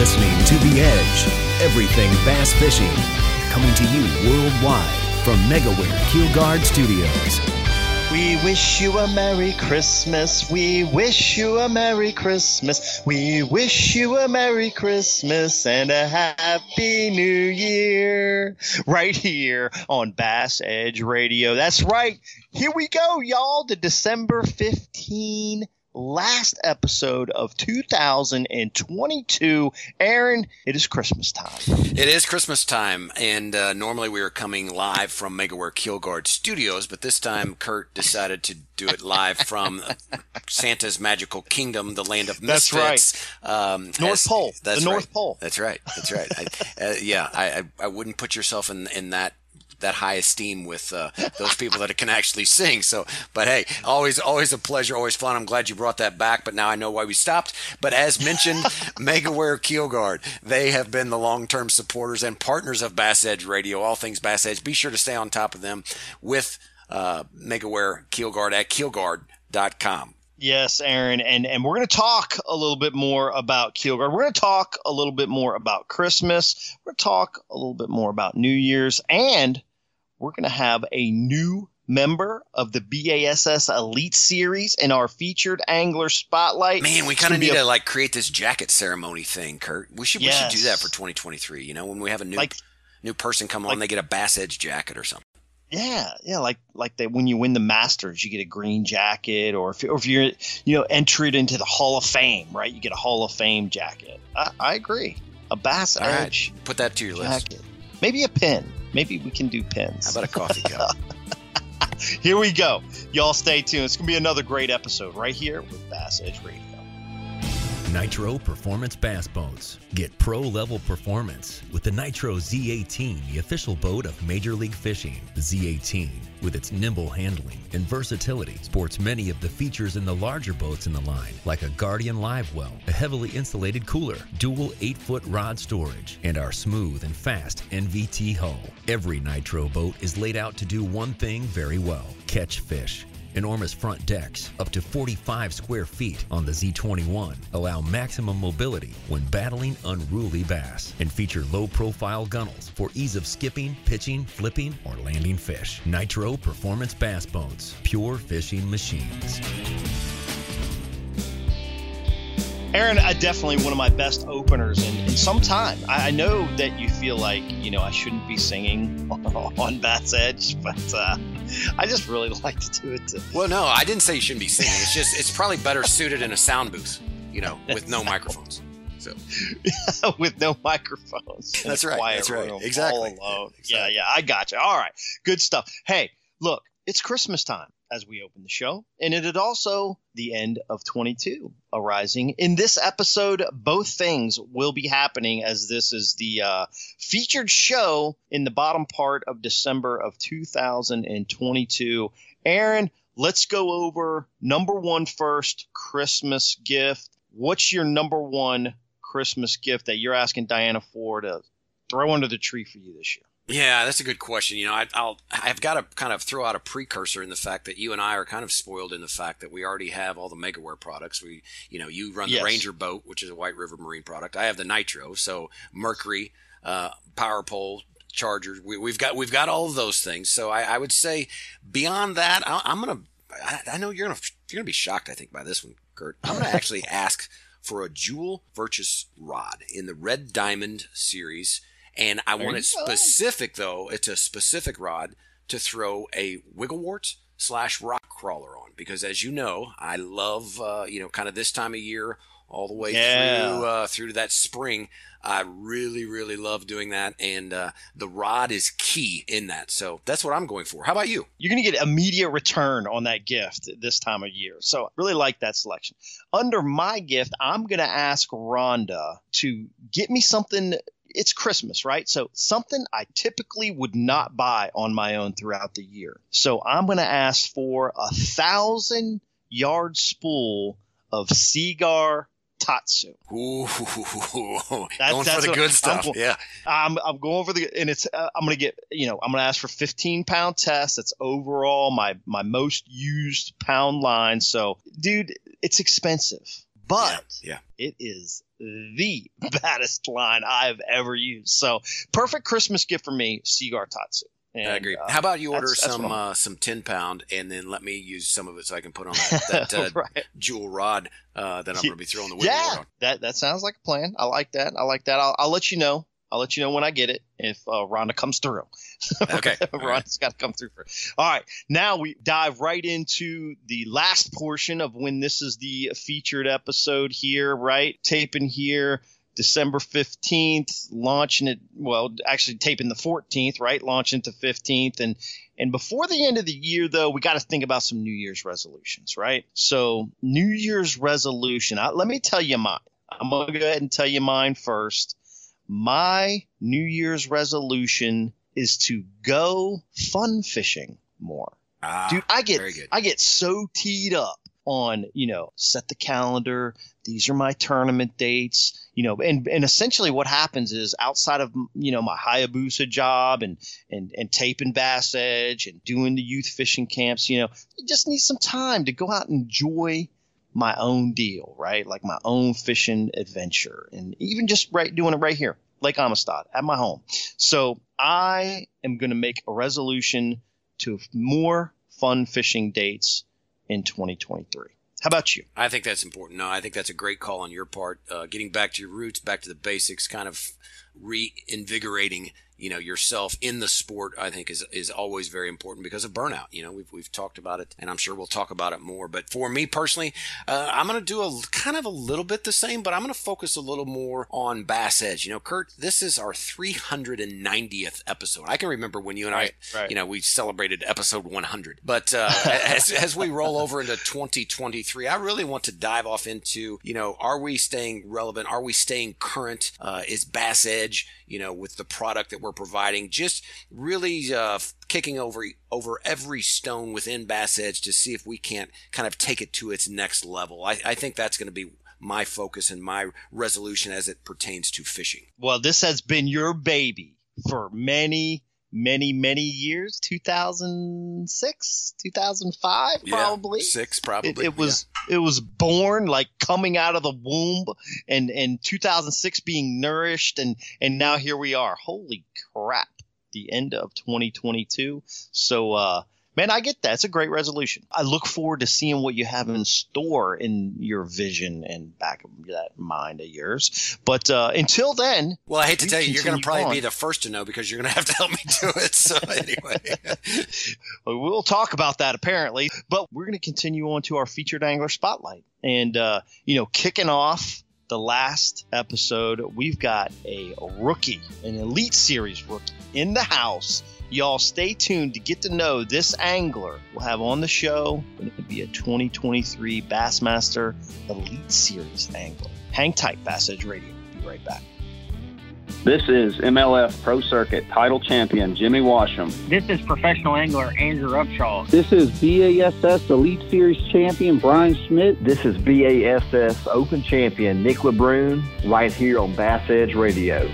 listening to The Edge, everything bass fishing, coming to you worldwide from Megaware Keelguard Studios. We wish you a Merry Christmas. We wish you a Merry Christmas. We wish you a Merry Christmas and a Happy New Year. Right here on Bass Edge Radio. That's right. Here we go, y'all. The December 15 last episode of 2022. Aaron, it is Christmas time. It is Christmas time, and uh, normally we are coming live from Megaware Keelguard Studios, but this time Kurt decided to do it live from Santa's Magical Kingdom, the land of misfits. That's right. Um, North as, Pole. That's the North Pole. That's right. That's right. I, uh, yeah, I, I, I wouldn't put yourself in in that that high esteem with uh, those people that can actually sing. So, but hey, always always a pleasure, always fun. I'm glad you brought that back. But now I know why we stopped. But as mentioned, Megaware Keelguard, they have been the long term supporters and partners of Bass Edge Radio. All things Bass Edge. Be sure to stay on top of them with uh, Megaware Keelguard at keelguard.com. Yes, Aaron, and and we're going to talk a little bit more about Keelguard. We're going to talk a little bit more about Christmas. We're going to talk a little bit more about New Year's, and we're going to have a new member of the BASS Elite Series in our featured angler spotlight. Man, we kind of need a, to like create this jacket ceremony thing, Kurt. We should yes. we should do that for 2023. You know, when we have a new like, new person come on, like, they get a Bass Edge jacket or something. Yeah, yeah, like like that when you win the Masters, you get a green jacket, or if, or if you're you know entered into the Hall of Fame, right? You get a Hall of Fame jacket. I, I agree. A Bass All Edge. Right. Put that to your jacket. list. Maybe a pin. Maybe we can do pins. How about a coffee cup? here we go. Y'all stay tuned. It's going to be another great episode right here with Bass Edge Radio. Nitro Performance Bass Boats. Get pro level performance with the Nitro Z18, the official boat of Major League Fishing. The Z18, with its nimble handling and versatility, sports many of the features in the larger boats in the line, like a Guardian Live Well, a heavily insulated cooler, dual 8 foot rod storage, and our smooth and fast NVT hull. Every Nitro boat is laid out to do one thing very well catch fish. Enormous front decks, up to 45 square feet on the Z21, allow maximum mobility when battling unruly bass and feature low profile gunnels for ease of skipping, pitching, flipping, or landing fish. Nitro Performance Bass Boats, pure fishing machines. Aaron, I definitely one of my best openers in, in some time. I, I, know that you feel like, you know, I shouldn't be singing on, on Bass Edge, but uh, I just really like to do it. Too. Well, no, I didn't say you shouldn't be singing. It's just, it's probably better suited in a sound booth, you know, with no microphones. So, with no microphones. That's right. That's right. exactly. exactly. Yeah, yeah. I got you. All right. Good stuff. Hey, look, it's Christmas time as we open the show, and it is also the end of 22 arising. In this episode, both things will be happening as this is the uh, featured show in the bottom part of December of 2022. Aaron, let's go over number one first Christmas gift. What's your number one Christmas gift that you're asking Diana for to throw under the tree for you this year? Yeah, that's a good question. You know, I, will I've got to kind of throw out a precursor in the fact that you and I are kind of spoiled in the fact that we already have all the Megaware products. We, you know, you run yes. the Ranger boat, which is a White River Marine product. I have the Nitro, so Mercury, uh, Power Pole, Chargers. We, have got we've got all of those things. So I, I would say beyond that, I, am gonna. I, I, know you're gonna you're gonna be shocked. I think by this one, Kurt. I'm gonna actually ask for a Jewel Virtus rod in the Red Diamond series and I there want it specific though. It's a specific rod to throw a Wiggle Wart slash rock crawler on because as you know, I love uh, you know kind of this time of year all the way yeah. through uh, through to that spring. I really really love doing that, and uh, the rod is key in that. So that's what I'm going for. How about you? You're going to get immediate return on that gift this time of year. So I really like that selection. Under my gift, I'm going to ask Rhonda to get me something it's Christmas, right? So something I typically would not buy on my own throughout the year. So I'm going to ask for a thousand yard spool of Seaguar Tatsu. Ooh, that's, going that's for the good stuff. I'm, yeah, I'm, I'm going for the and it's uh, I'm gonna get you know I'm gonna ask for 15 pound test. That's overall my my most used pound line. So dude, it's expensive but yeah, yeah. it is the baddest line I've ever used. So perfect Christmas gift for me, Seaguar Tatsu. And, I agree. Uh, How about you order that's, that's some uh, some ten pound and then let me use some of it so I can put on that, that uh, right. jewel rod uh, that I'm going to be throwing the yeah. On. That that sounds like a plan. I like that. I like that. I'll, I'll let you know. I'll let you know when I get it if uh, Rhonda comes through. Okay. Right. got to come through first. All right. Now we dive right into the last portion of when this is the featured episode here, right? Taping here. December 15th, launching it, well, actually taping the 14th, right? Launching to 15th. And, and before the end of the year, though, we got to think about some New Year's resolutions, right? So, New Year's resolution, I, let me tell you mine. I'm going to go ahead and tell you mine first. My New Year's resolution is to go fun fishing more. Ah, Dude, I get I get so teed up on, you know, set the calendar. These are my tournament dates, you know, and, and essentially what happens is outside of, you know, my Hayabusa job and, and, and taping Bass Edge and doing the youth fishing camps, you know, you just need some time to go out and enjoy my own deal, right? Like my own fishing adventure and even just right doing it right here, Lake Amistad at my home. So I am going to make a resolution to more fun fishing dates in 2023. How about you? I think that's important. No, I think that's a great call on your part. Uh, getting back to your roots, back to the basics, kind of reinvigorating you know yourself in the sport i think is is always very important because of burnout. You know we've, we've talked about it and i'm sure we'll talk about it more. But for me personally uh, i'm going to do a kind of a little bit the same but i'm going to focus a little more on bass edge. You know kurt this is our 390th episode. I can remember when you and right, i right. you know we celebrated episode 100 but uh, as, as we roll over into 2023 i really want to dive off into you know are we staying relevant? Are we staying current? Uh, is bass edge you know with the product that we're we're providing, just really uh, kicking over over every stone within Bass Edge to see if we can't kind of take it to its next level. I, I think that's going to be my focus and my resolution as it pertains to fishing. Well, this has been your baby for many many many years 2006 2005 probably. six probably it, it was yeah. it was born like coming out of the womb and and 2006 being nourished and and now here we are. Holy crap. The end of 2022 so uh man, I get that. It's a great resolution. I look forward to seeing what you have in store in your vision and back of that mind of yours. But uh, until then, well, I hate to tell you, you're going to probably on. be the first to know because you're going to have to help me do it. So anyway, well, we'll talk about that apparently. But we're going to continue on to our featured angler spotlight, and uh, you know, kicking off the last episode, we've got a rookie, an Elite Series rookie in the house Y'all stay tuned to get to know this angler we'll have on the show it could be a 2023 Bassmaster Elite Series angler. Hang tight, Bass Edge Radio. Be right back. This is MLF Pro Circuit title champion Jimmy Washam. This is professional angler Andrew Upshaw. This is BASS Elite Series champion Brian Schmidt. This is BASS Open champion Nick LeBrun right here on Bass Edge Radio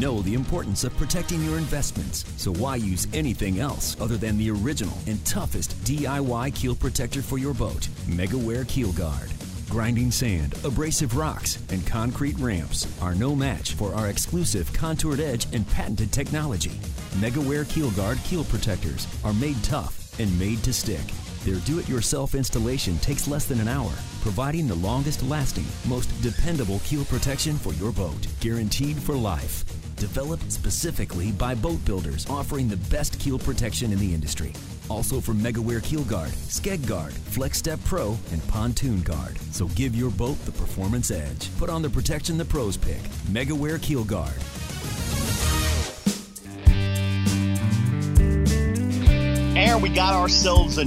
know the importance of protecting your investments, so why use anything else other than the original and toughest DIY keel protector for your boat, MegaWare Keel Guard. Grinding sand, abrasive rocks, and concrete ramps are no match for our exclusive contoured edge and patented technology. MegaWare Keel Guard keel protectors are made tough and made to stick. Their do it yourself installation takes less than an hour, providing the longest lasting, most dependable keel protection for your boat, guaranteed for life developed specifically by boat builders offering the best keel protection in the industry. Also from MegaWare Keel Guard, Skeg Guard, Flex Step Pro, and Pontoon Guard. So give your boat the performance edge. Put on the protection the pros pick. MegaWare Keel Guard. And we got ourselves a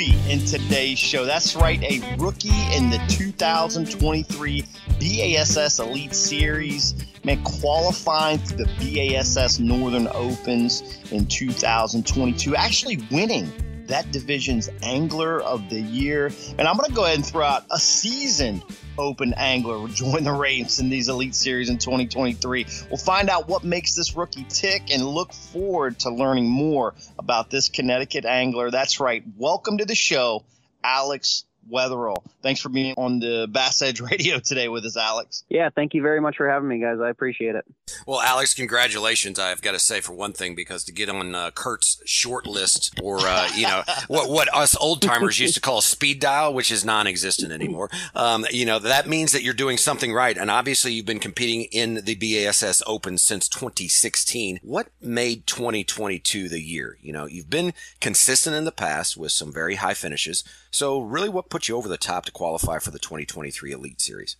newbie in today's show. That's right, a rookie in the 2023 BASS Elite Series man, qualifying to the BASS Northern Opens in 2022, actually winning that division's Angler of the Year. And I'm going to go ahead and throw out a seasoned Open angler join the ranks in these Elite Series in 2023. We'll find out what makes this rookie tick and look forward to learning more about this Connecticut angler. That's right. Welcome to the show, Alex Wetherell. Thanks for being on the Bass Edge Radio today with us, Alex. Yeah, thank you very much for having me, guys. I appreciate it. Well, Alex, congratulations. I've got to say for one thing, because to get on uh, Kurt's short list, or uh, you know what what us old timers used to call speed dial, which is non-existent anymore. Um, you know that means that you're doing something right, and obviously you've been competing in the BASS Open since 2016. What made 2022 the year? You know, you've been consistent in the past with some very high finishes. So, really, what put you over the top to qualify for the 2023 Elite Series?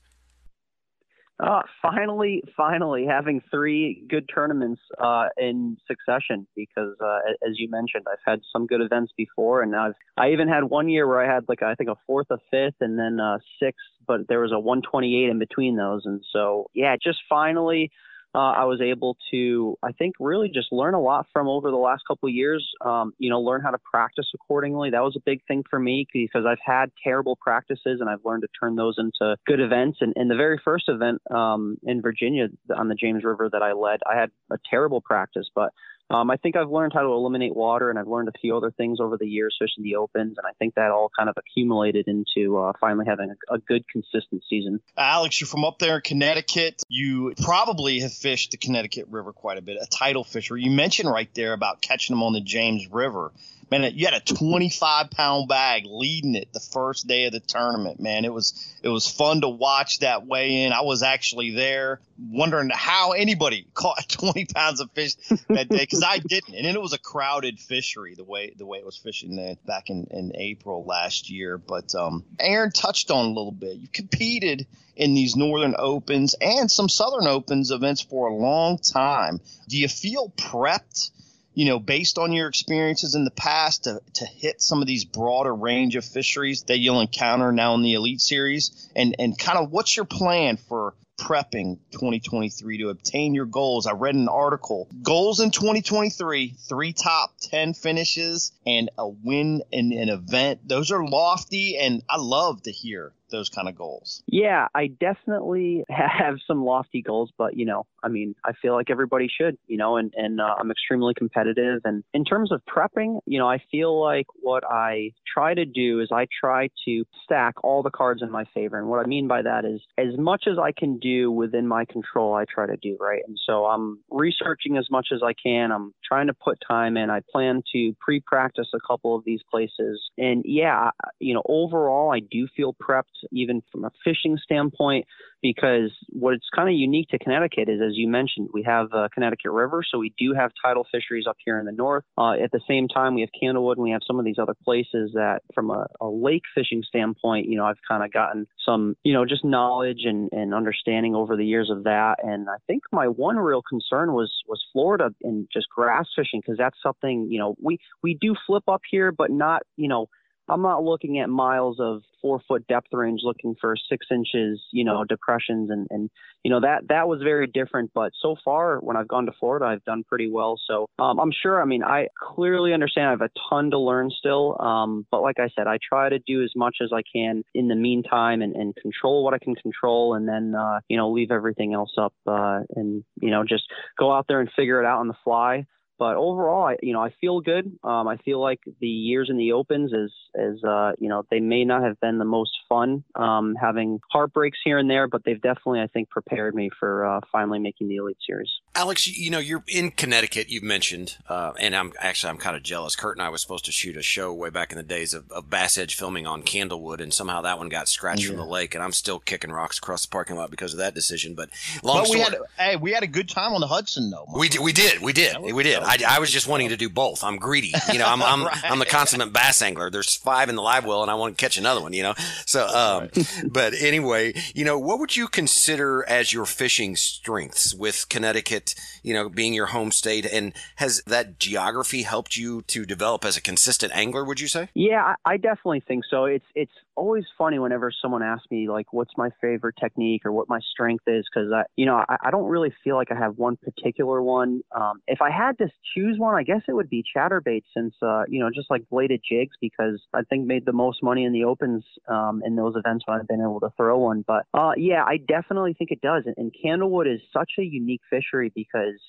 Uh, finally, finally having three good tournaments uh, in succession because, uh, as you mentioned, I've had some good events before, and I've I even had one year where I had like I think a fourth, a fifth, and then a sixth, but there was a 128 in between those, and so yeah, just finally uh, I was able to, I think, really just learn a lot from over the last couple of years. Um, you know, learn how to practice accordingly. That was a big thing for me because I've had terrible practices and I've learned to turn those into good events. And in the very first event um, in Virginia on the James River that I led, I had a terrible practice, but um, I think I've learned how to eliminate water, and I've learned a few other things over the years, fishing the opens, and I think that all kind of accumulated into uh, finally having a, a, good, consistent season. Alex, you're from up there in Connecticut. You probably have fished the Connecticut River quite a bit, a tidal fisher. You mentioned right there about catching them on the James River man, you had a 25 pound bag leading it the first day of the tournament, man. It was it was fun to watch that weigh in. I was actually there, wondering how anybody caught 20 pounds of fish that day because I didn't, and it was a crowded fishery the way the way it was fishing then back in in April last year. But um, Aaron touched on a little bit. You competed in these Northern Opens and some Southern Opens events for a long time. Do you feel prepped? You know, based on your experiences in the past to, to hit some of these broader range of fisheries that you'll encounter now in the Elite Series? And, and kind of what's your plan for prepping 2023 to obtain your goals? I read an article goals in 2023, three top 10 finishes and a win in an event. Those are lofty, and I love to hear those kind of goals? Yeah, I definitely have some lofty goals, but you know, I mean, I feel like everybody should, you know, and and uh, I'm extremely competitive. And in terms of prepping, you know, I feel like what I try to do is I try to stack all the cards in my favor. And what I mean by that is as much as I can do within my control, I try to do right. And so I'm researching as much as I can. I'm trying to put time in. I plan to pre-practice a couple of these places. And yeah, you know, overall, I do feel prepped even from a fishing standpoint, because what's kind of unique to Connecticut is, as you mentioned, we have the Connecticut River, so we do have tidal fisheries up here in the north. Uh, at the same time, we have Candlewood and we have some of these other places that, from a, a lake fishing standpoint, you know, I've kind of gotten some, you know, just knowledge and, and understanding over the years of that. And I think my one real concern was was Florida and just grass fishing because that's something, you know, we we do flip up here, but not, you know I'm not looking at miles of four foot depth range looking for six inches, you know, depressions and, and you know that that was very different. But so far, when I've gone to Florida, I've done pretty well. So um, I'm sure. I mean, I clearly understand I have a ton to learn still. Um, but like I said, I try to do as much as I can in the meantime and, and control what I can control, and then uh, you know leave everything else up uh, and you know just go out there and figure it out on the fly. But overall, I, you know, I feel good. Um, I feel like the years in the opens is, is uh, you know, they may not have been the most fun, um, having heartbreaks here and there, but they've definitely, I think, prepared me for uh, finally making the Elite Series. Alex, you know, you're in Connecticut. You've mentioned, uh, and I'm actually I'm kind of jealous. Kurt and I was supposed to shoot a show way back in the days of, of Bass Edge filming on Candlewood, and somehow that one got scratched yeah. from the lake, and I'm still kicking rocks across the parking lot because of that decision. But long but story, we had, hey, we had a good time on the Hudson, though. We did, we did, we did, we did. I, I, was just wanting to do both. I'm greedy, you know. I'm I'm, right. I'm the consummate bass angler. There's five in the live well, and I want to catch another one, you know. So, um, but anyway, you know, what would you consider as your fishing strengths with Connecticut? You know being your home state. And has that geography helped you to develop as a consistent angler? Would you say? Yeah, I definitely think so. It's it's always funny whenever someone asks me like, "What's my favorite technique?" or "What my strength is," because I, you know, I, I, don't really feel like I have one particular one. Um, if I had to choose one, I guess it would be chatterbait, since uh, you know, just like bladed jigs, because I think made the most money in the opens um, in those events when I've been able to throw one. But uh, yeah, I definitely think it does. And, and Candlewood is such a unique fishery because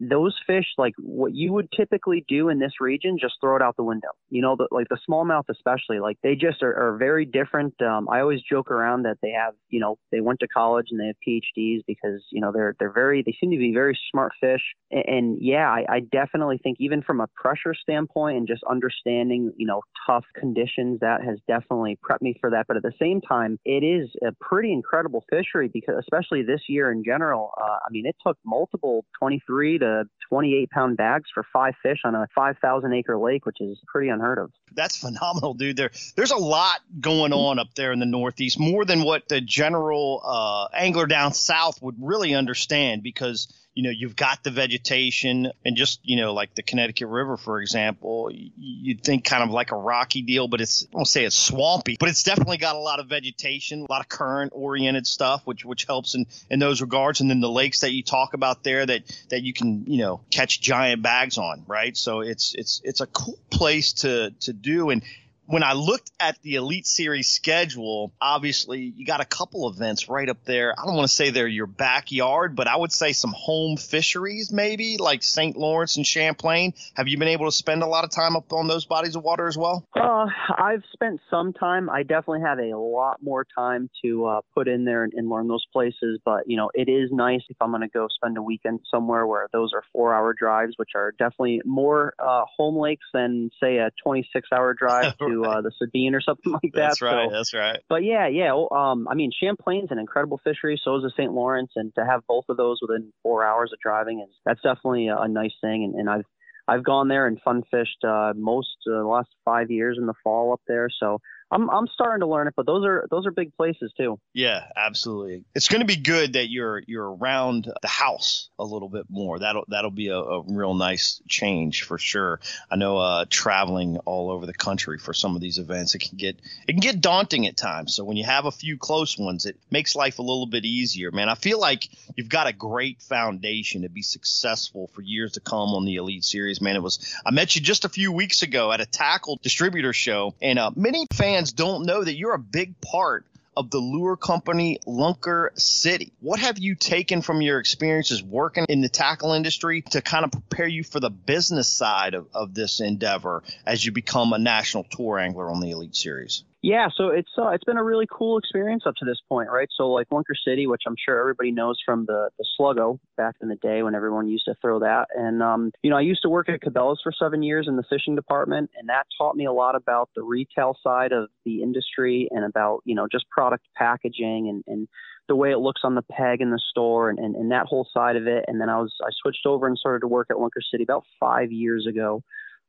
those fish, like what you would typically do in this region, just throw it out the window. You know, the, like the smallmouth especially, like they just are, are very different. Um, I always joke around that they have, you know, they went to college and they have PhDs because you know they're they're very they seem to be very smart fish. And, and yeah, I, I definitely think even from a pressure standpoint and just understanding, you know, tough conditions, that has definitely prepped me for that. But at the same time, it is a pretty incredible fishery because especially this year in general. Uh, I mean, it took multiple 23 to 28 pound bags for five fish on a 5,000 acre lake, which is pretty unheard of. That's phenomenal, dude. There, there's a lot going on up there in the Northeast, more than what the general uh, angler down south would really understand because you know you've got the vegetation and just you know like the Connecticut River for example you'd think kind of like a rocky deal but it's I won't say it's swampy but it's definitely got a lot of vegetation a lot of current oriented stuff which which helps in in those regards. And then the lakes that you talk about there that that you can you know catch giant bags on right? So it's it's it's a cool place to to do. And when I looked at the Elite Series schedule, obviously you got a couple events right up there. I don't want to say they're your backyard, but I would say some home fisheries, maybe like St. Lawrence and Champlain. Have you been able to spend a lot of time up on those bodies of water as well? Uh, I've spent some time. I definitely have a lot more time to uh, put in there and, and learn those places. But you know, it is nice if I'm going to go spend a weekend somewhere where those are four-hour drives, which are definitely more uh, home lakes than say a 26-hour drive to uh, the Sabine or something like that. That's right. So, that's right. But yeah, yeah. Well, Um, I mean, Champlain's an incredible fishery. So is the St. Lawrence, and to have both of those within four hours of driving is that's definitely a, a nice thing. And, and I've I've gone there and fun fished uh, most uh, the last five years in the fall up there. So I'm I'm starting to learn it, but those are those are big places too. Yeah, absolutely. It's going to be good that you're you're around the house a little bit more. That'll that'll be a, a real nice change for sure. I know uh, traveling all over the country for some of these events, it can get it can get daunting at times. So when you have a few close ones, it makes life a little bit easier. Man, I feel like you've got a great foundation to be successful for years to come on the Elite Series. Man, it was I met you just a few weeks ago at a tackle distributor show, and uh, many fans fans don't know that you're a big part of the lure company Lunker City. What have you taken from your experiences working in the tackle industry to kind of prepare you for the business side of, of this endeavor as you become a national tour angler on the Elite Series? Yeah, so it's uh, it's been a really cool experience up to this point, right? So like Lunker City, which I'm sure everybody knows from the the Sluggo back in the day when everyone used to throw that, and um, you know I used to work at Cabela's for seven years in the fishing department, and that taught me a lot about the retail side of the industry and about you know just product packaging and and the way it looks on the peg in the store and, and, and that whole side of it. And then I was I switched over and started to work at Lunker City about five years ago.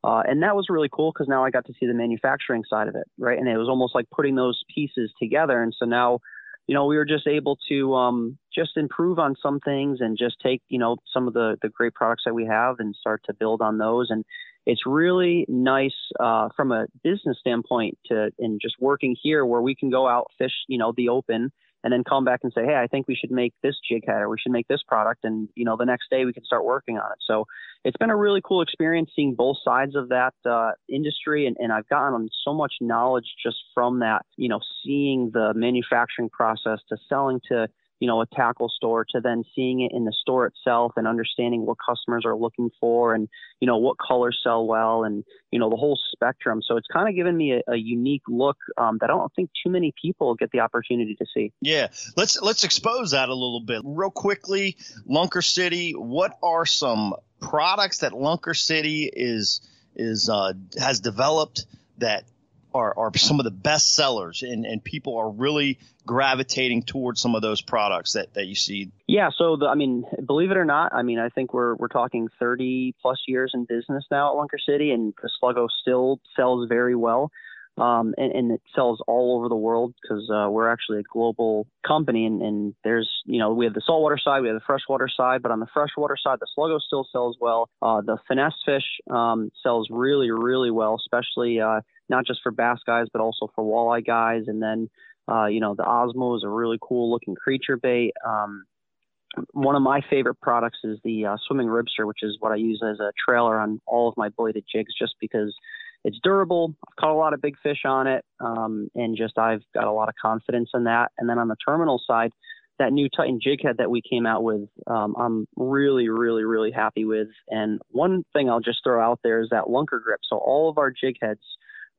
Uh, and that was really cool because now I got to see the manufacturing side of it, right? And it was almost like putting those pieces together. And so now, you know, we were just able to um, just improve on some things and just take, you know, some of the the great products that we have and start to build on those. And it's really nice uh, from a business standpoint to and just working here where we can go out fish, you know, the open and then come back and say, hey, I think we should make this jig head or we should make this product. And, you know, the next day we can start working on it. So it's been a really cool experience seeing both sides of that uh, industry. And, and I've gotten so much knowledge just from that, you know, seeing the manufacturing process to selling to you know, a tackle store to then seeing it in the store itself and understanding what customers are looking for and, you know, what colors sell well and, you know, the whole spectrum. So it's kind of given me a, a unique look um, that I don't think too many people get the opportunity to see. Yeah. Let's, let's expose that a little bit real quickly. Lunker City, what are some products that Lunker City is, is, uh, has developed that are, are some of the best sellers and, and people are really gravitating towards some of those products that, that you see? Yeah, so the, I mean, believe it or not, I mean, I think we're we're talking 30 plus years in business now at Lunker City, and the Sluggo still sells very well, um, and, and, it sells all over the world because uh, we're actually a global company, and, and, there's you know we have the saltwater side, we have the freshwater side, but on the freshwater side, the Sluggo still sells well. Uh, the finesse fish um, sells really really well, especially. Uh, not just for bass guys, but also for walleye guys. And then, uh, you know, the Ozmo is a really cool looking creature bait. Um, one of my favorite products is the uh, swimming ribster, which is what I use as a trailer on all of my bladed jigs, just because it's durable. I've caught a lot of big fish on it, um, and just I've got a lot of confidence in that. And then on the terminal side, that new Titan jig head that we came out with, um, I'm really, really, really happy with. And one thing I'll just throw out there is that lunker grip. So all of our jig heads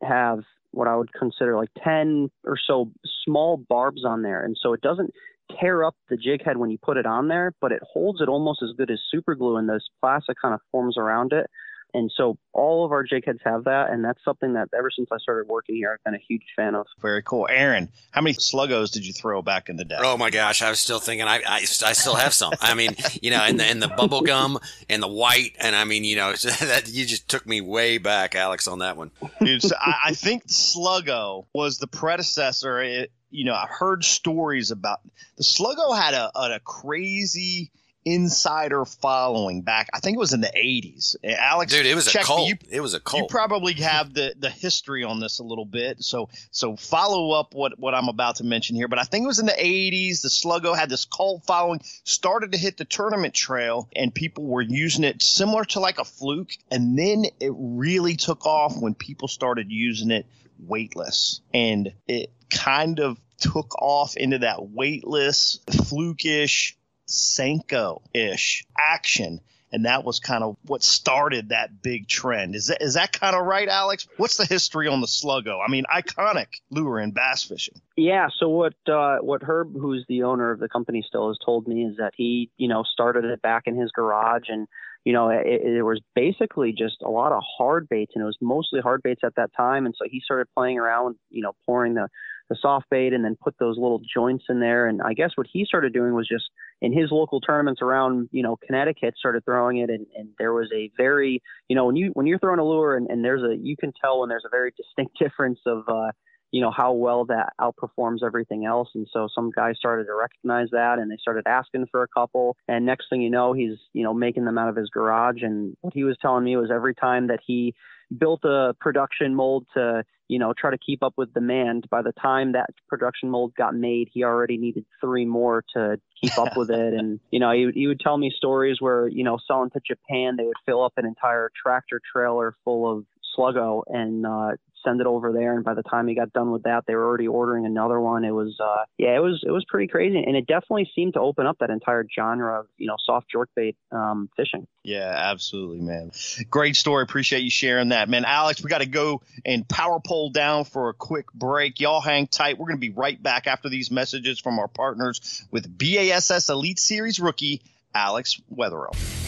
have what I would consider like 10 or so small barbs on there. And so it doesn't tear up the jig head when you put it on there, but it holds it almost as good as super glue and this plastic kind of forms around it. And so all of our jig heads have that, and that's something that ever since I started working here, I've been a huge fan of. Very cool, Aaron. How many sluggos did you throw back in the day? Oh my gosh, I was still thinking. I I, I still have some. I mean, you know, and the and the bubble gum and the white, and I mean, you know, that you just took me way back, Alex, on that one. Dude, so I, I think Sluggo was the predecessor. It, you know, I heard stories about the Sluggo had a, a crazy insider following back. I think it was in the 80s. Alex, dude, it was a cult. You, it was a cult. You probably have the the history on this a little bit, so so follow up what what I'm about to mention here. But I think it was in the 80s. The Sluggo had this cult following, started to hit the tournament trail, and people were using it similar to like a fluke, and then it really took off when people started using it weightless, and it kind of took off into that weightless, flukish Senko ish action. And that was kind of what started that big trend. Is that is that kind of right, Alex? What's the history on the Sluggo? I mean, iconic lure in bass fishing. Yeah. So what uh, what Herb, who's the owner of the company, still has told me is that he you know started it back in his garage and you know, it, it, was basically just a lot of hard baits, and it was mostly hard baits at that time. And so he started playing around, you know, pouring the the soft bait and then put those little joints in there. And I guess what he started doing was just in his local tournaments around, you know, Connecticut, started throwing it, and, and there was a very, you know, when you when you're throwing a lure, and, and there's a you can tell when there's a very distinct difference of, uh, you know, how well that outperforms everything else. And so some guys started to recognize that, and they started asking for a couple. And next thing you know, he's, you know, making them out of his garage. And what he was telling me was every time that he built a production mold to you know try to keep up with demand. By the time that production mold got made he already needed three more to keep up with it. And you know he, he would tell me stories where you know selling to japan they would fill up an entire tractor trailer full of sluggo and uh send it over there. And by the time he got done with that, they were already ordering another one. It was, uh, yeah, it was, it was pretty crazy. And it definitely seemed to open up that entire genre of, you know, soft jerkbait um, fishing. Yeah, absolutely, man. Great story. Appreciate you sharing that, man. Alex, we got to go and power pole down for a quick break. Y'all hang tight. We're going to be right back after these messages from our partners with BASS Elite Series rookie Alex Wetherell.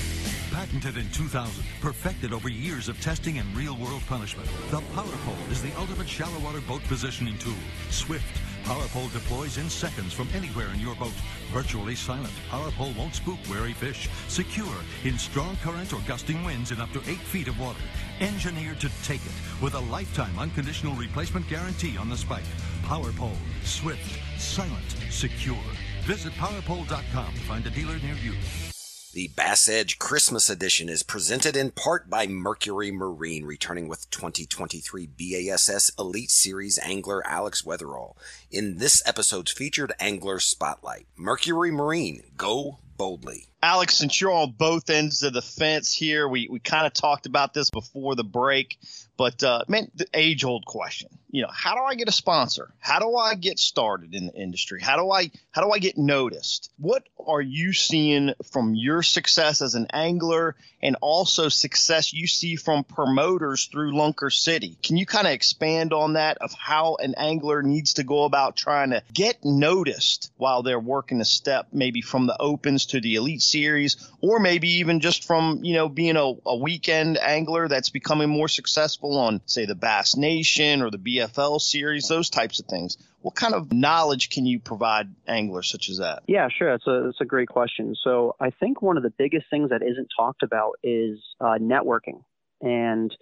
Patented in 2000, perfected over years of testing and real-world punishment, the Power Pole is the ultimate shallow water boat positioning tool. Swift, Power Pole deploys in seconds from anywhere in your boat. Virtually silent, Power Pole won't spook wary fish. Secure in strong current or gusting winds in up to 8 feet of water. Engineered to take it with a lifetime unconditional replacement guarantee on the spike. Power Pole, swift, silent, secure. Visit powerpole.com to find a dealer near you. The Bass Edge Christmas Edition is presented in part by Mercury Marine, returning with 2023 BASS Elite Series angler Alex Wetherell. In this episode's featured angler spotlight, Mercury Marine, go boldly. Alex, since you're on both ends of the fence here, we, we kind of talked about this before the break, but uh, man, the age old question. You know, how do I get a sponsor? How do I get started in the industry? How do I how do I get noticed? What are you seeing from your success as an angler and also success you see from promoters through Lunker City? Can you kind of expand on that of how an angler needs to go about trying to get noticed while they're working a step maybe from the opens to the elite series or maybe even just from, you know, being a, a weekend angler that's becoming more successful on say the Bass Nation or the BFL series, those types of things. What kind of knowledge can you provide anglers such as that? Yeah, sure. It's a, it's a great question. So I think one of the biggest things that isn't talked about is uh, networking. And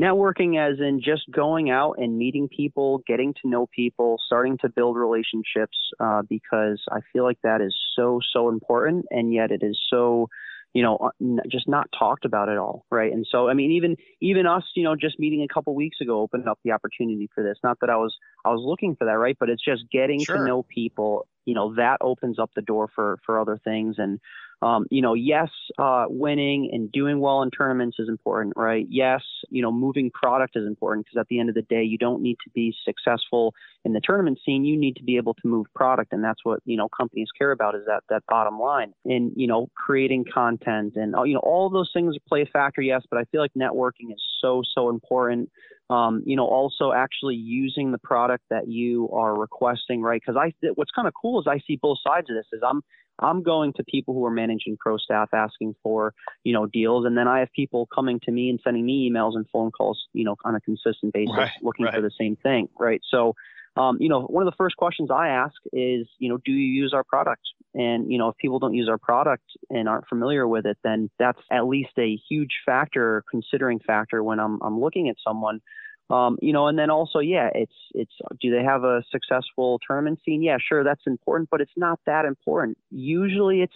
networking as in just going out and meeting people, getting to know people, starting to build relationships, uh, because I feel like that is so, so important. And yet it is so, you know, uh, just not talked about at all. Right. And so, I mean, even, even us, you know, just meeting a couple weeks ago opened up the opportunity for this. Not that I was, I was looking for that. Right. But it's just getting sure. to know people, you know, that opens up the door for, for other things. And, um, you know, yes, uh, winning and doing well in tournaments is important, right? Yes, you know, moving product is important because at the end of the day, you don't need to be successful in the tournament scene. You need to be able to move product, and that's what you know companies care about is that that bottom line. And you know, creating content and you know all those things play a factor, yes, but I feel like networking is so so important. Um, you know, also actually using the product that you are requesting, right? Because I, what's kind of cool is I see both sides of this. Is I'm I'm going to people who are managing pro staff asking for, you know, deals. And then I have people coming to me and sending me emails and phone calls, you know, on a consistent basis right, looking right. for the same thing. Right. So, um, you know, one of the first questions I ask is, you know, do you use our product? And, you know, if people don't use our product and aren't familiar with it, then that's at least a huge factor, considering factor when I'm, I'm looking at someone um, you know, and then also, yeah, it's it's do they have a successful tournament scene? Yeah, sure, that's important, but it's not that important. Usually, it's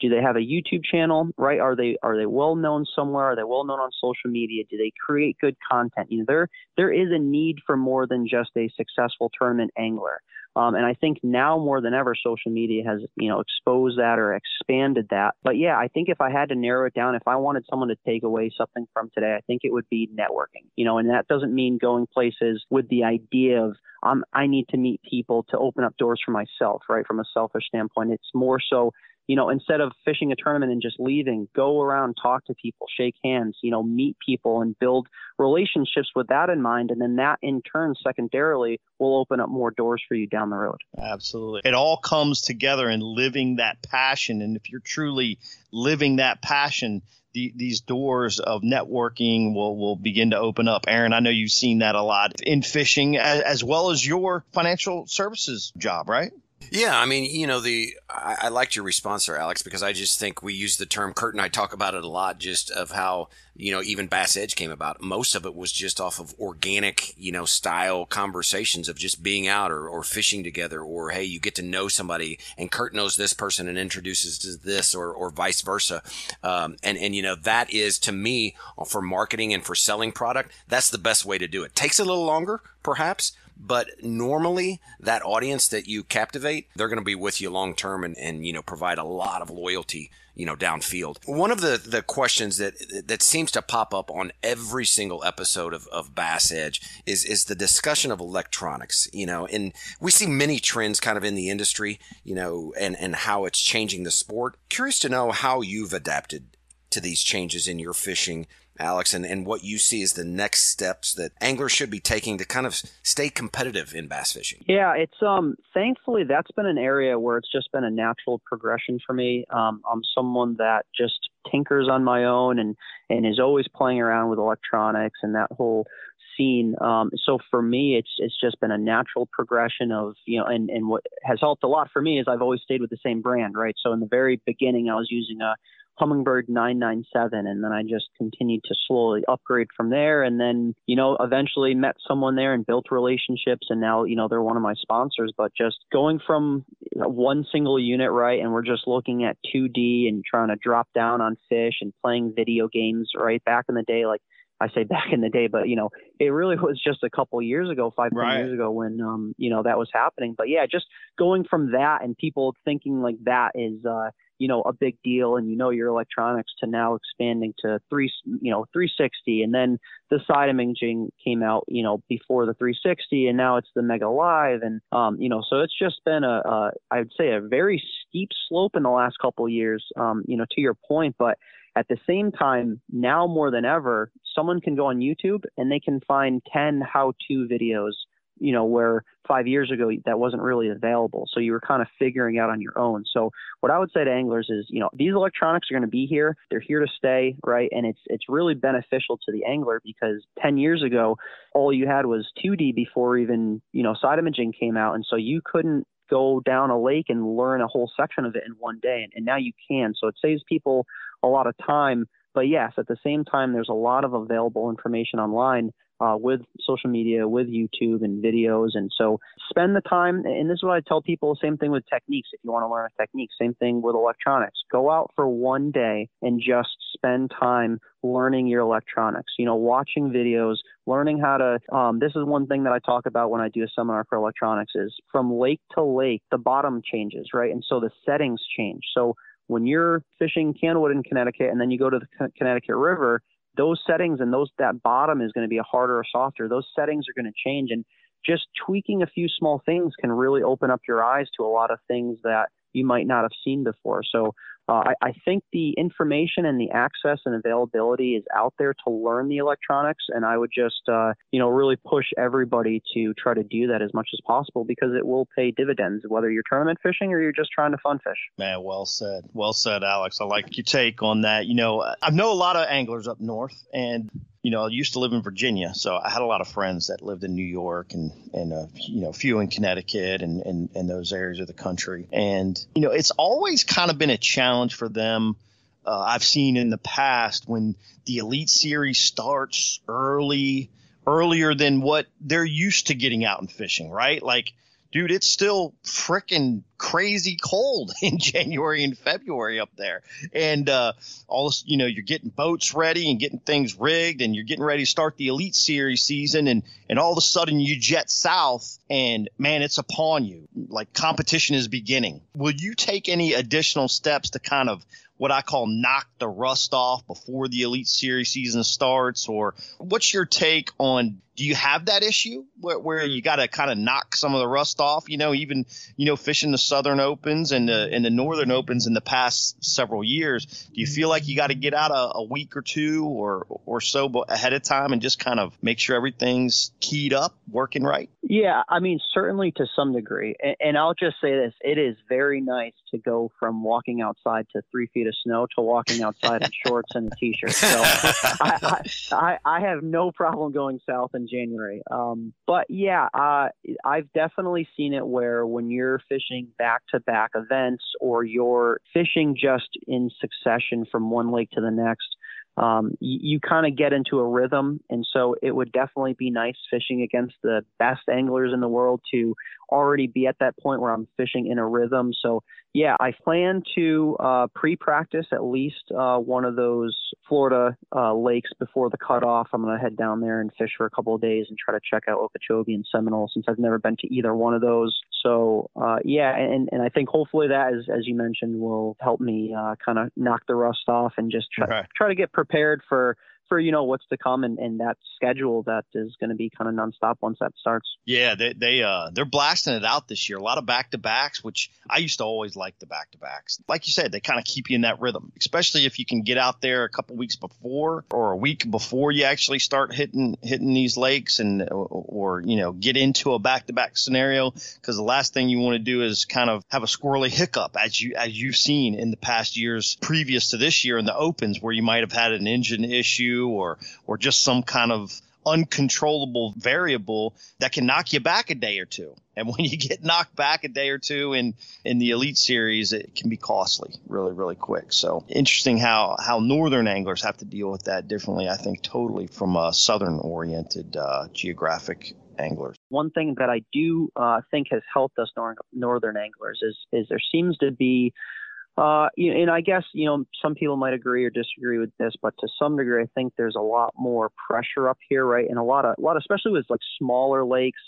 do they have a YouTube channel, right? Are they are they well known somewhere? Are they well known on social media? Do they create good content? You know, there there is a need for more than just a successful tournament angler. Um, and I think now more than ever, social media has, you know, exposed that or expanded that. But yeah, I think if I had to narrow it down, if I wanted someone to take away something from today, I think it would be networking, you know, and that doesn't mean going places with the idea of, um, I need to meet people to open up doors for myself, right? From a selfish standpoint, it's more so you know, instead of fishing a tournament and just leaving, go around, talk to people, shake hands, you know, meet people and build relationships with that in mind. And then that in turn, secondarily, will open up more doors for you down the road. Absolutely. It all comes together in living that passion. And if you're truly living that passion, the, these doors of networking will, will begin to open up. Aaron, I know you've seen that a lot in fishing as, as well as your financial services job, right? Yeah, I mean, you know, the I, I, liked your response there, Alex, because I just think we use the term Kurt and I talk about it a lot, just of how you know even Bass Edge came about. Most of it was just off of organic, you know, style conversations of just being out or, or fishing together, or hey, you get to know somebody, and Kurt knows this person and introduces to this, or or vice versa. Um, and and you know that is to me for marketing and for selling product, that's the best way to do it. Takes a little longer, perhaps but normally that audience that you captivate, they're going to be with you long term and, and, you know, provide a lot of loyalty you know downfield. One of the the questions that that seems to pop up on every single episode of, of bass edge is is the discussion of electronics you know and we see many trends kind of in the industry you know and and how it's changing the sport. Curious to know how you've adapted to these changes in your fishing Alex, and, and what you see as the next steps that anglers should be taking to kind of stay competitive in bass fishing? Yeah, it's um thankfully that's been an area where it's just been a natural progression for me. Um, I'm someone that just tinkers on my own and and is always playing around with electronics and that whole scene. Um, so for me, it's it's just been a natural progression of you know, and and what has helped a lot for me is I've always stayed with the same brand, right? So in the very beginning, I was using a Humminbird 997 and then I just continued to slowly upgrade from there and then you know eventually met someone there and built relationships and now you know they're one of my sponsors but just going from one single unit right and we're just looking at 2D and trying to drop down on fish and playing video games right back in the day like I say back in the day, but you know, it really was just a couple years ago, five right. years ago when um, you know, that was happening. But yeah, just going from that and people thinking like that is uh you know a big deal. And you know your electronics to now expanding to three you know 360 and then the side imaging came out you know before the 360 and now it's the mega live. And um you know so it's just been a, a i'd say a very steep slope in the last couple of years um you know to your point. But at the same time now more than ever someone can go on youtube and they can find 10 how to videos you know, where five years ago that wasn't really available. So you were kind of figuring out on your own. So what I would say to anglers is, you know, these electronics are going to be here. They're here to stay, right? And it's it's really beneficial to the angler because 10 years ago, all you had was 2D before even, you know, side imaging came out. And so you couldn't go down a lake and learn a whole section of it in one day. And, and now you can. So it saves people a lot of time. But yes, at the same time, there's a lot of available information online uh, with social media, with YouTube and videos. And so spend the time. And this is what I tell people same thing with techniques. If you want to learn a technique, same thing with electronics. Go out for one day and just spend time learning your electronics, you know, watching videos, learning how to, um, this is one thing that I talk about when I do a seminar for electronics is from lake to lake, the bottom changes, right? And so the settings change. So when you're fishing Candlewood in Connecticut and then you go to the Connecticut River, those settings and those that bottom is going to be a harder or softer. Those settings are going to change, and just tweaking a few small things can really open up your eyes to a lot of things that you might not have seen before. So uh, I, I, think the information and the access and availability is out there to learn the electronics, and I would just, uh, you know, really push everybody to try to do that as much as possible because it will pay dividends, whether you're tournament fishing or you're just trying to fun fish. Man, well said, well said, Alex. I like your take on that. You know, I know a lot of anglers up north, and you know, I used to live in Virginia, so I had a lot of friends that lived in New York and and uh, you know, a few in Connecticut and, and and those areas of the country. And you know, it's always kind of been a challenge for them. Uh, I've seen in the past when the Elite Series starts early, earlier than what they're used to getting out and fishing, right? Like dude, it's still freaking crazy cold in January and February up there. And uh, all this, you know, you're getting boats ready and getting things rigged, and you're getting ready to start the Elite Series season, and and all of a sudden you jet south, and man, it's upon you. Like competition is beginning. Will you take any additional steps to kind of what I call knock the rust off before the Elite Series season starts? Or what's your take on do you have that issue where, where you got to kind of knock some of the rust off? You know, even, you know, fishing the Southern Opens and the, and the Northern Opens in the past several years, do you feel like you got to get out a, a, week or two or, or so ahead of time and just kind of make sure everything's keyed up, working right? Yeah, I mean, certainly to some degree. And, and I'll just say this it is very nice to go from walking outside to three feet of snow to walking outside in shorts and a t shirt. So I, I, I, have no problem going south in January. Um, but yeah, uh, I've definitely seen it where when you're fishing back to back events or you're fishing just in succession from one lake to the next, um, you, you kind of get into a rhythm. And so it would definitely be nice fishing against the best anglers in the world to already be at that point where I'm fishing in a rhythm. So yeah, I plan to uh, pre-practice at least uh, one of those Florida uh, lakes before the cutoff. I'm going to head down there and fish for a couple of days and try to check out Okeechobee and Seminole since I've never been to either one of those. So uh, yeah, and, and I think hopefully that, as, as you mentioned, will help me uh, kind of knock the rust off and just try, okay. try to get prepared for for you know what's to come and, and that schedule that is going to be kind of nonstop once that starts. Yeah, they they uh they're blasting it out this year. A lot of back to backs, which I used to always like the back to backs. Like you said, they kind of keep you in that rhythm, especially if you can get out there a couple weeks before or a week before you actually start hitting hitting these lakes and or, or you know get into a back to back scenario because the last thing you want to do is kind of have a squirrely hiccup as you as you've seen in the past years previous to this year in the opens where you might have had an engine issue or or just some kind of uncontrollable variable that can knock you back a day or two. And when you get knocked back a day or two in in the elite series, it can be costly really really quick. So interesting how how northern anglers have to deal with that differently. I think totally from a southern oriented uh, geographic anglers. One thing that I do uh, think has helped us nor- northern anglers is is there seems to be uh, and I guess you know some people might agree or disagree with this, but to some degree, I think there's a lot more pressure up here, right? And a lot of, a lot, especially with like smaller lakes,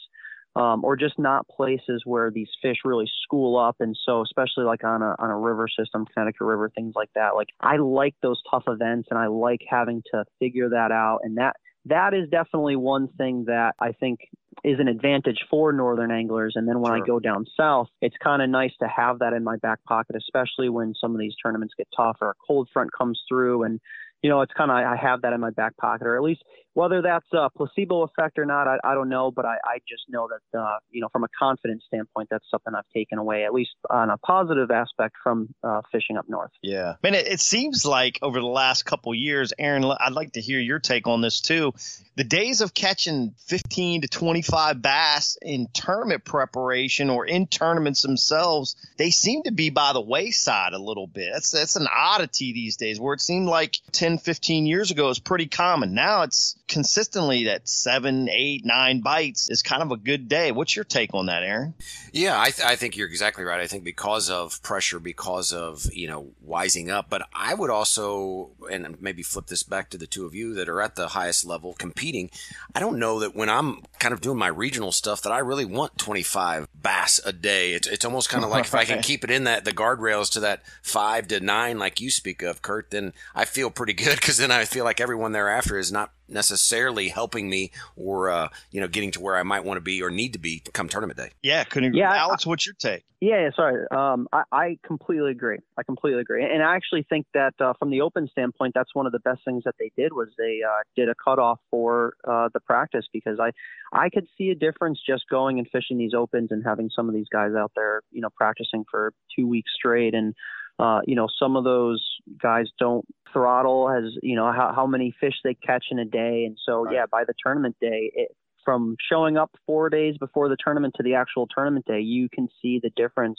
um, or just not places where these fish really school up. And so, especially like on a on a river system, Connecticut River, things like that. Like I like those tough events, and I like having to figure that out. And that that is definitely one thing that I think is an advantage for northern anglers. And then when sure. I go down south, it's kind of nice to have that in my back pocket, especially when some of these tournaments get tough or a cold front comes through and you know, it's kind of I have that in my back pocket, or at least whether that's a placebo effect or not, I, I don't know, but I, I just know that, uh, you know, from a confidence standpoint, that's something I've taken away, at least on a positive aspect from uh, fishing up north. Yeah. Man, it, it seems like over the last couple years, Aaron, I'd like to hear your take on this too. The days of catching 15 to 25 bass in tournament preparation or in tournaments themselves, they seem to be by the wayside a little bit. That's, that's an oddity these days where it seemed like 10, 15 years ago was pretty common. Now it's consistently that seven, eight, nine bites is kind of a good day. What's your take on that, Aaron? Yeah, I, th- I think you're exactly right. I think because of pressure, because of you know wising up, but I would also and maybe flip this back to the two of you that are at the highest level competing. I don't know that when I'm kind of doing my regional stuff that I really want 25 bass a day. It's, it's almost kind of like if I can keep it in that the guardrails to that five to nine, like you speak of, Kurt, then I feel pretty good because then I feel like everyone thereafter is not necessarily helping me or uh, you know getting to where I might want to be or need to be come tournament day. Yeah, couldn't agree. Yeah, Alex, what's your take? Yeah, sorry. Um, I, I, completely agree. I completely agree, and I actually think that uh, from the open standpoint, that's one of the best things that they did was they uh, did a cutoff for uh, the practice because I I could see a difference just going and fishing these opens and having some of these guys out there, you know, practicing for two weeks straight and uh, you know, some of those guys don't throttle as, you know, how, how many fish they catch in a day. And so, right. yeah, by the tournament day, it, from showing up four days before the tournament to the actual tournament day, you can see the difference.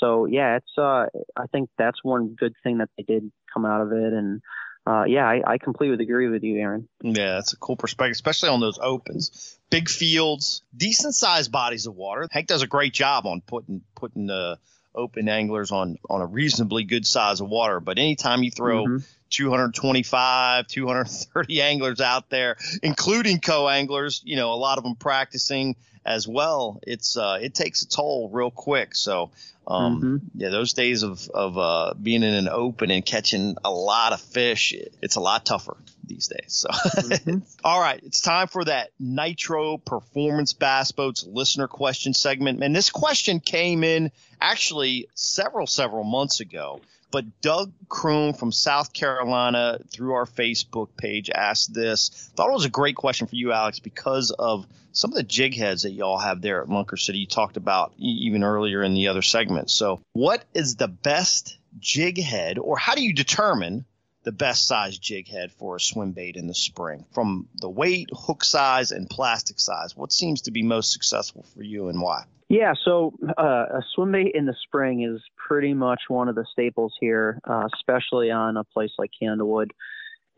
So, yeah, it's, uh, I think that's one good thing that they did come out of it. And, uh, yeah, I, I completely agree with you, Aaron. Yeah, that's a cool perspective, especially on those opens. Big fields, decent sized bodies of water. Hank does a great job on putting putting the open anglers on on a reasonably good size of water. But anytime you throw mm-hmm. 225, 230 anglers out there, including co-anglers, you know, a lot of them practicing as well. It's uh, it takes a toll real quick. So um, mm-hmm. yeah, those days of of uh, being in an open and catching a lot of fish, it's a lot tougher these days. So mm-hmm. all right, it's time for that Nitro Performance Bass Boats listener question segment. And this question came in actually several several months ago. But Doug Kroon from South Carolina through our Facebook page asked this. Thought it was a great question for you, Alex, because of some of the jig heads that y'all have there at Lunker City. You talked about even earlier in the other segment. So, what is the best jig head, or how do you determine the best size jig head for a swim bait in the spring from the weight, hook size, and plastic size? What seems to be most successful for you and why? Yeah, so uh, a swim bait in the spring is pretty much one of the staples here, uh, especially on a place like Candlewood.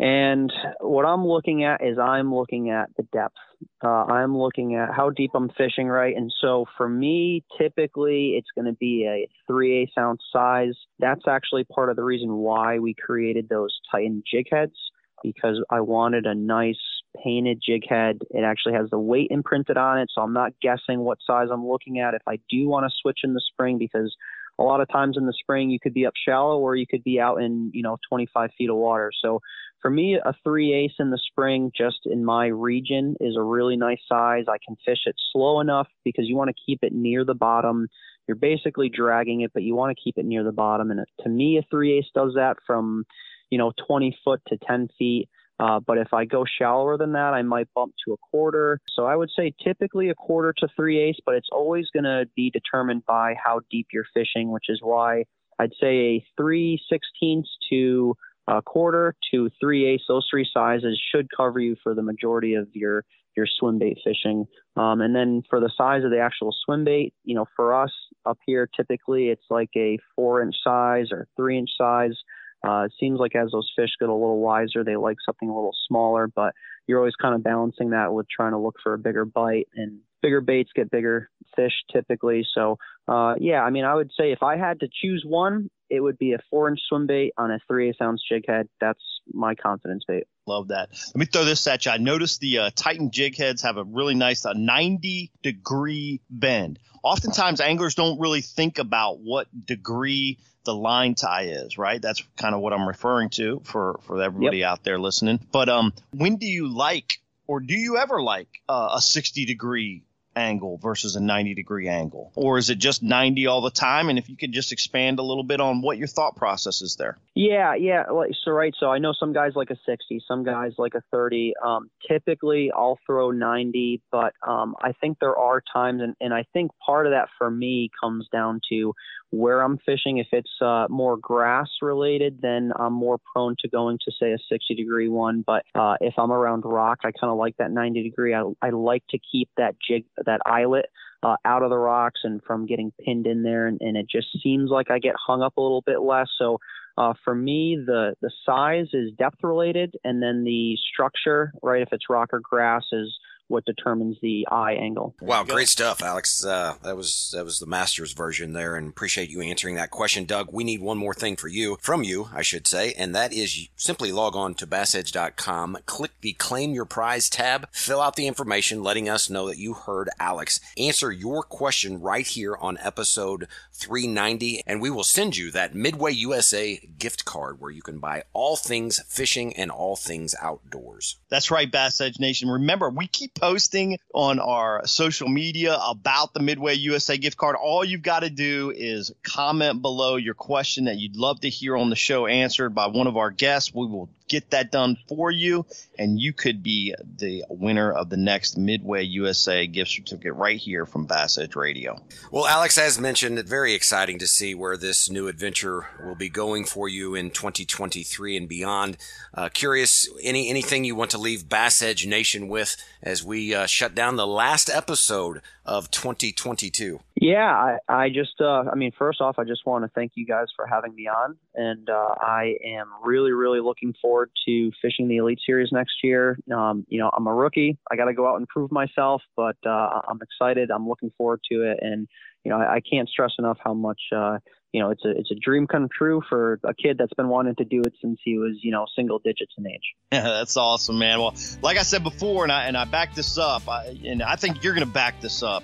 And what I'm looking at is I'm looking at the depth. Uh, I'm looking at how deep I'm fishing, right? And so for me, typically it's going to be a 3 8 ounce size. That's actually part of the reason why we created those Titan jig heads because I wanted a nice painted jig head. It actually has the weight imprinted on it, so I'm not guessing what size I'm looking at. If I do want to switch in the spring, because a lot of times in the spring you could be up shallow or you could be out in you know 25 feet of water. So for me, a three ace in the spring, just in my region, is a really nice size. I can fish it slow enough because you want to keep it near the bottom. You're basically dragging it, but you want to keep it near the bottom. And to me, a three ace does that from you know 20 foot to 10 feet. Uh, but if I go shallower than that, I might bump to a quarter. So I would say typically a quarter to three eighths, but it's always going to be determined by how deep you're fishing, which is why I'd say a three sixteenths to a quarter to three eighths. Those three sizes should cover you for the majority of your your swim bait fishing. Um, and then for the size of the actual swim bait, you know, for us up here, typically it's like a four inch size or three inch size. Uh, it seems like as those fish get a little wiser, they like something a little smaller, but you're always kind of balancing that with trying to look for a bigger bite and bigger baits get bigger fish typically. So, uh, yeah, I mean, I would say if I had to choose one, it would be a four inch swim bait on a three eighths ounce jig head. That's my confidence bait. Love that. Let me throw this at you. I noticed the uh, Titan jig heads have a really nice uh, 90 degree bend. Oftentimes, anglers don't really think about what degree the line tie is, right? That's kind of what I'm referring to for for everybody yep. out there listening. But um, when do you like, or do you ever like uh, a 60 degree angle versus a 90 degree angle? Or is it just 90 all the time? And if you could just expand a little bit on what your thought process is there. Yeah, yeah. So, right. So I know some guys like a 60, some guys like a 30. Um, typically, I'll throw 90, but um, I think there are times, and, and I think part of that for me comes down to where I'm fishing. If it's uh, more grass related, then I'm more prone to going to say a 60 degree one. But uh, if I'm around rock, I kind of like that 90 degree. I, I like to keep that jig that eyelet uh, out of the rocks and from getting pinned in there, and, and it just seems like I get hung up a little bit less. So uh, for me, the the size is depth related, and then the structure, right? If it's rock or grass, is what determines the eye angle. Wow, great stuff, Alex. Uh, that was that was the master's version there, and appreciate you answering that question, Doug. We need one more thing for you, from you, I should say, and that is simply log on to bassedge.com, click the Claim Your Prize tab, fill out the information, letting us know that you heard Alex. Answer your question right here on episode 390, and we will send you that Midway USA gift card where you can buy all things fishing and all things outdoors. That's right, Bass Edge Nation. Remember, we keep posting on our social media about the Midway USA gift card. All you've got to do is comment below your question that you'd love to hear on the show answered by one of our guests. We will get that done for you, and you could be the winner of the next Midway USA gift certificate right here from Bass Edge Radio. Well, Alex, as mentioned, very exciting to see where this new adventure will be going for you in 2023 and beyond. Uh, curious, any anything you want to leave Bass Edge Nation with as we uh, shut down the last episode of 2022? Yeah, I, I just, uh, I mean, first off, I just want to thank you guys for having me on. And uh, I am really, really looking forward to fishing the Elite Series next year. Um, you know, I'm a rookie. I got to go out and prove myself, but uh, I'm excited. I'm looking forward to it. And, you know, I, I can't stress enough how much, uh, you know, it's a it's a dream come true for a kid that's been wanting to do it since he was, you know, single digits in age. Yeah, that's awesome, man. Well, like I said before, and I and I back this up, I, and I think you're going to back this up.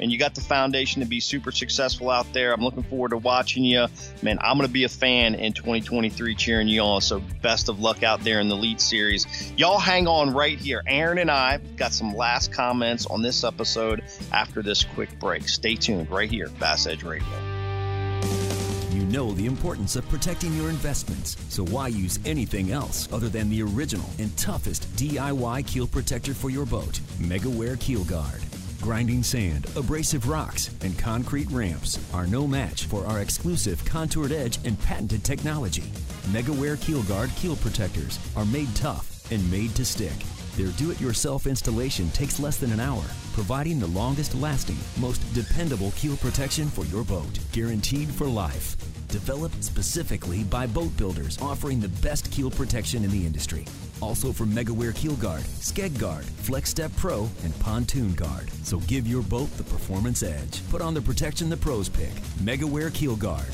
And you got the foundation to be super successful out there. I'm looking forward to watching you, man. I'm going to be a fan in 2023, cheering you on. So best of luck out there in the Elite Series. Y'all hang on right here. Aaron and I got some last comments on this episode after this quick break. Stay tuned right here, Bass Edge Radio. You know the importance of protecting your investments, so why use anything else other than the original and toughest DIY keel protector for your boat, MegaWare Keel Guard. Grinding sand, abrasive rocks, and concrete ramps are no match for our exclusive contoured edge and patented technology. MegaWare Keel Guard keel protectors are made tough and made to stick. Their do it yourself installation takes less than an hour, providing the longest lasting, most dependable keel protection for your boat, guaranteed for life. Developed specifically by boat builders offering the best keel protection in the industry. Also from MegaWare Keel Guard, Skeg Guard, Flex Step Pro, and Pontoon Guard. So give your boat the performance edge. Put on the protection the pros pick. MegaWare Keel Guard.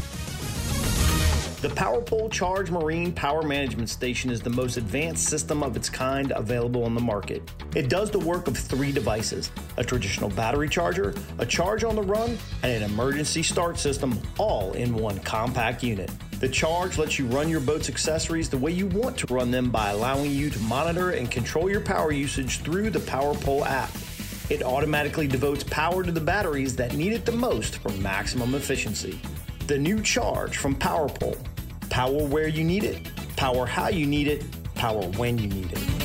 The PowerPole Charge Marine Power Management Station is the most advanced system of its kind available on the market. It does the work of three devices a traditional battery charger, a charge on the run, and an emergency start system, all in one compact unit. The charge lets you run your boat's accessories the way you want to run them by allowing you to monitor and control your power usage through the PowerPole app. It automatically devotes power to the batteries that need it the most for maximum efficiency. The new charge from PowerPole Power where you need it, power how you need it, power when you need it.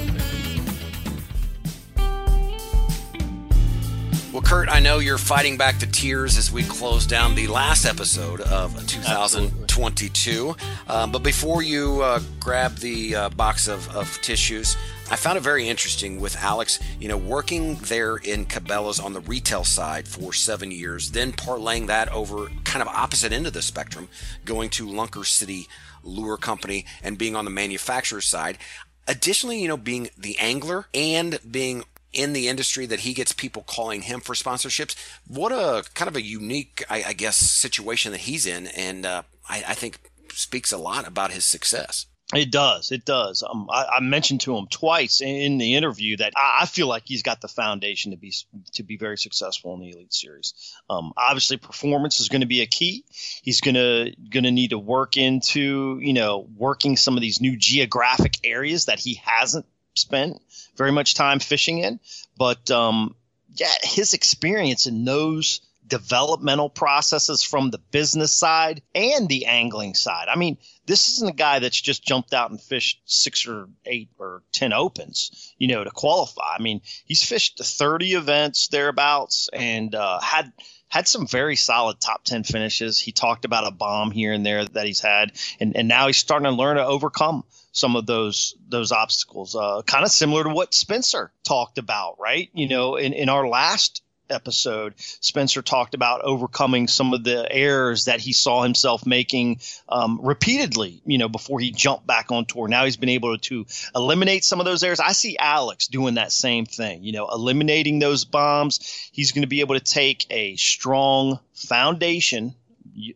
Well, Kurt, I know you're fighting back the tears as we close down the last episode of 2022. Um, but before you uh, grab the uh, box of, of tissues, I found it very interesting with Alex, you know, working there in Cabela's on the retail side for seven years, then parlaying that over kind of opposite end of the spectrum, going to Lunker City Lure Company and being on the manufacturer side. Additionally, you know, being the angler and being in the industry that he gets people calling him for sponsorships. What a kind of a unique, I, I guess, situation that he's in, and uh, I, I think speaks a lot about his success. It does. It does. Um, I, I, mentioned to him twice in the interview that I, I, feel like he's got the foundation to be to be very successful in the Elite Series. Um, obviously, performance is going to be a key. He's going to need to work into you know working some of these new geographic areas that he hasn't spent very much time fishing in. But um, yeah, his experience in those developmental processes from the business side and the angling side. I mean, this isn't a guy that's just jumped out and fished six or eight or 10 opens, you know, to qualify. I mean, he's fished 30 events thereabouts and uh, had had some very solid top 10 finishes. He talked about a bomb here and there that he's had, and, and now he's starting to learn to overcome some of those those obstacles. Uh, kind of similar to what Spencer talked about, right? You know, in, in our last episode, Spencer talked about overcoming some of the errors that he saw himself making um, repeatedly, you know, before he jumped back on tour. Now he's been able to eliminate some of those errors. I see Alex doing that same thing, you know, eliminating those bombs. He's going to be able to take a strong foundation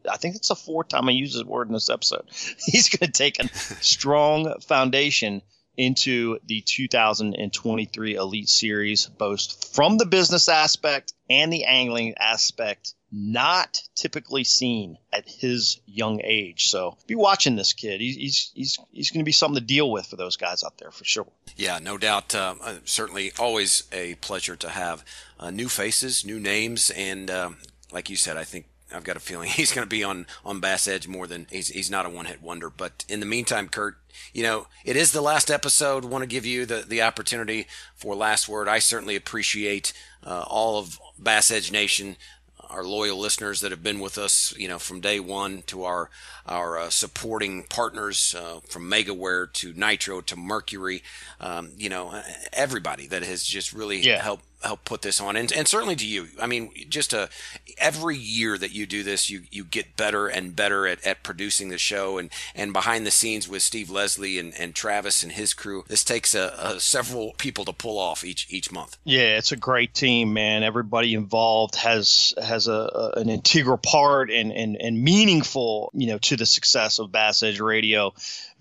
I think it's the fourth time I use this word in this episode. He's going to take a strong foundation into the 2023 Elite Series, both from the business aspect and the angling aspect, not typically seen at his young age. So be watching this kid. He's he's he's, going to be something to deal with for those guys out there for sure. Yeah, no doubt. Uh, uh, certainly, always a pleasure to have uh, new faces, new names, and um, like you said, I think I've got a feeling he's going to be on on Bass Edge more than he's he's not a one hit wonder. But in the meantime, Kurt, you know it is the last episode. Want to give you the the opportunity for last word. I certainly appreciate uh, all of Bass Edge Nation our loyal listeners that have been with us, you know, from day one to our our uh, supporting partners uh, from Megaware to Nitro to Mercury, um, you know, everybody that has just really yeah. helped help put this on. And, and certainly to you. I mean just a every year that you do this you you get better and better at, at producing the show. And and behind the scenes with steve leslie and, and travis and his crew this takes a, a several people to pull off each each month. Yeah it's a great team man. Everybody involved has has a, an integral part and, and and meaningful you know to the success of bass edge radio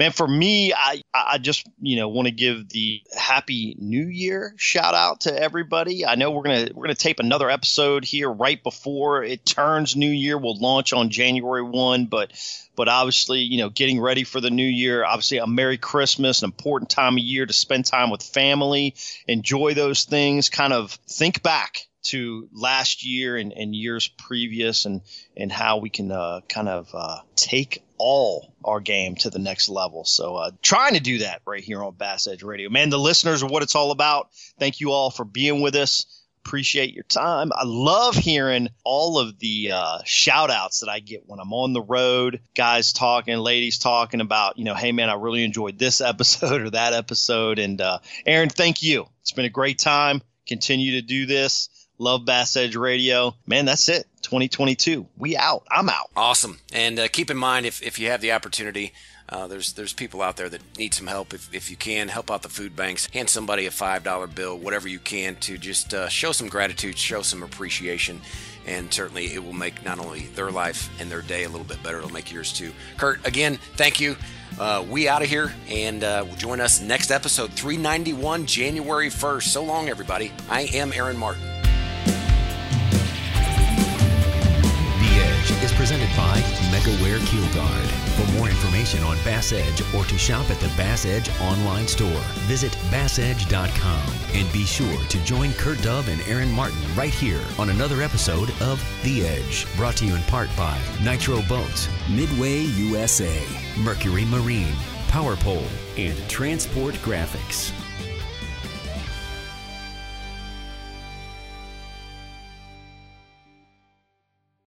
man, for me, I I just you know want to give the happy New Year shout out to everybody. I know we're gonna we're gonna tape another episode here right before it turns New Year. We'll launch on January one, but but obviously, you know, getting ready for the new year, obviously a Merry Christmas, an important time of year to spend time with family, enjoy those things, kind of think back to last year and, and years previous and, and how we can uh, kind of uh, take all our game to the next level. So uh, trying to do that right here on Bass Edge Radio. Man, the listeners are what it's all about. Thank you all for being with us. Appreciate your time. I love hearing all of the uh, shout outs that I get when I'm on the road. Guys talking, ladies talking about, you know, hey, man, I really enjoyed this episode or that episode. And uh, Aaron, thank you. It's been a great time. Continue to do this. Love Bass Edge Radio. Man, that's it. 2022. We out. I'm out. Awesome. And uh, keep in mind, if, if you have the opportunity, uh, there's there's people out there that need some help. If, if you can, help out the food banks. Hand somebody a $5 bill, whatever you can, to just uh, show some gratitude, show some appreciation. And certainly it will make not only their life and their day a little bit better, it'll make yours too. Kurt, again, thank you. Uh, we out of here and uh, join us next episode 391 January 1st. So long, everybody. I am Aaron Martin. Presented by MegaWare Keel Guard. For more information on Bass Edge or to shop at the Bass Edge online store, visit bassedge.com and be sure to join Kurt Dove and Aaron Martin right here on another episode of The Edge, brought to you in part by Nitro Boats, Midway USA, Mercury Marine, Power Pole, and Transport Graphics.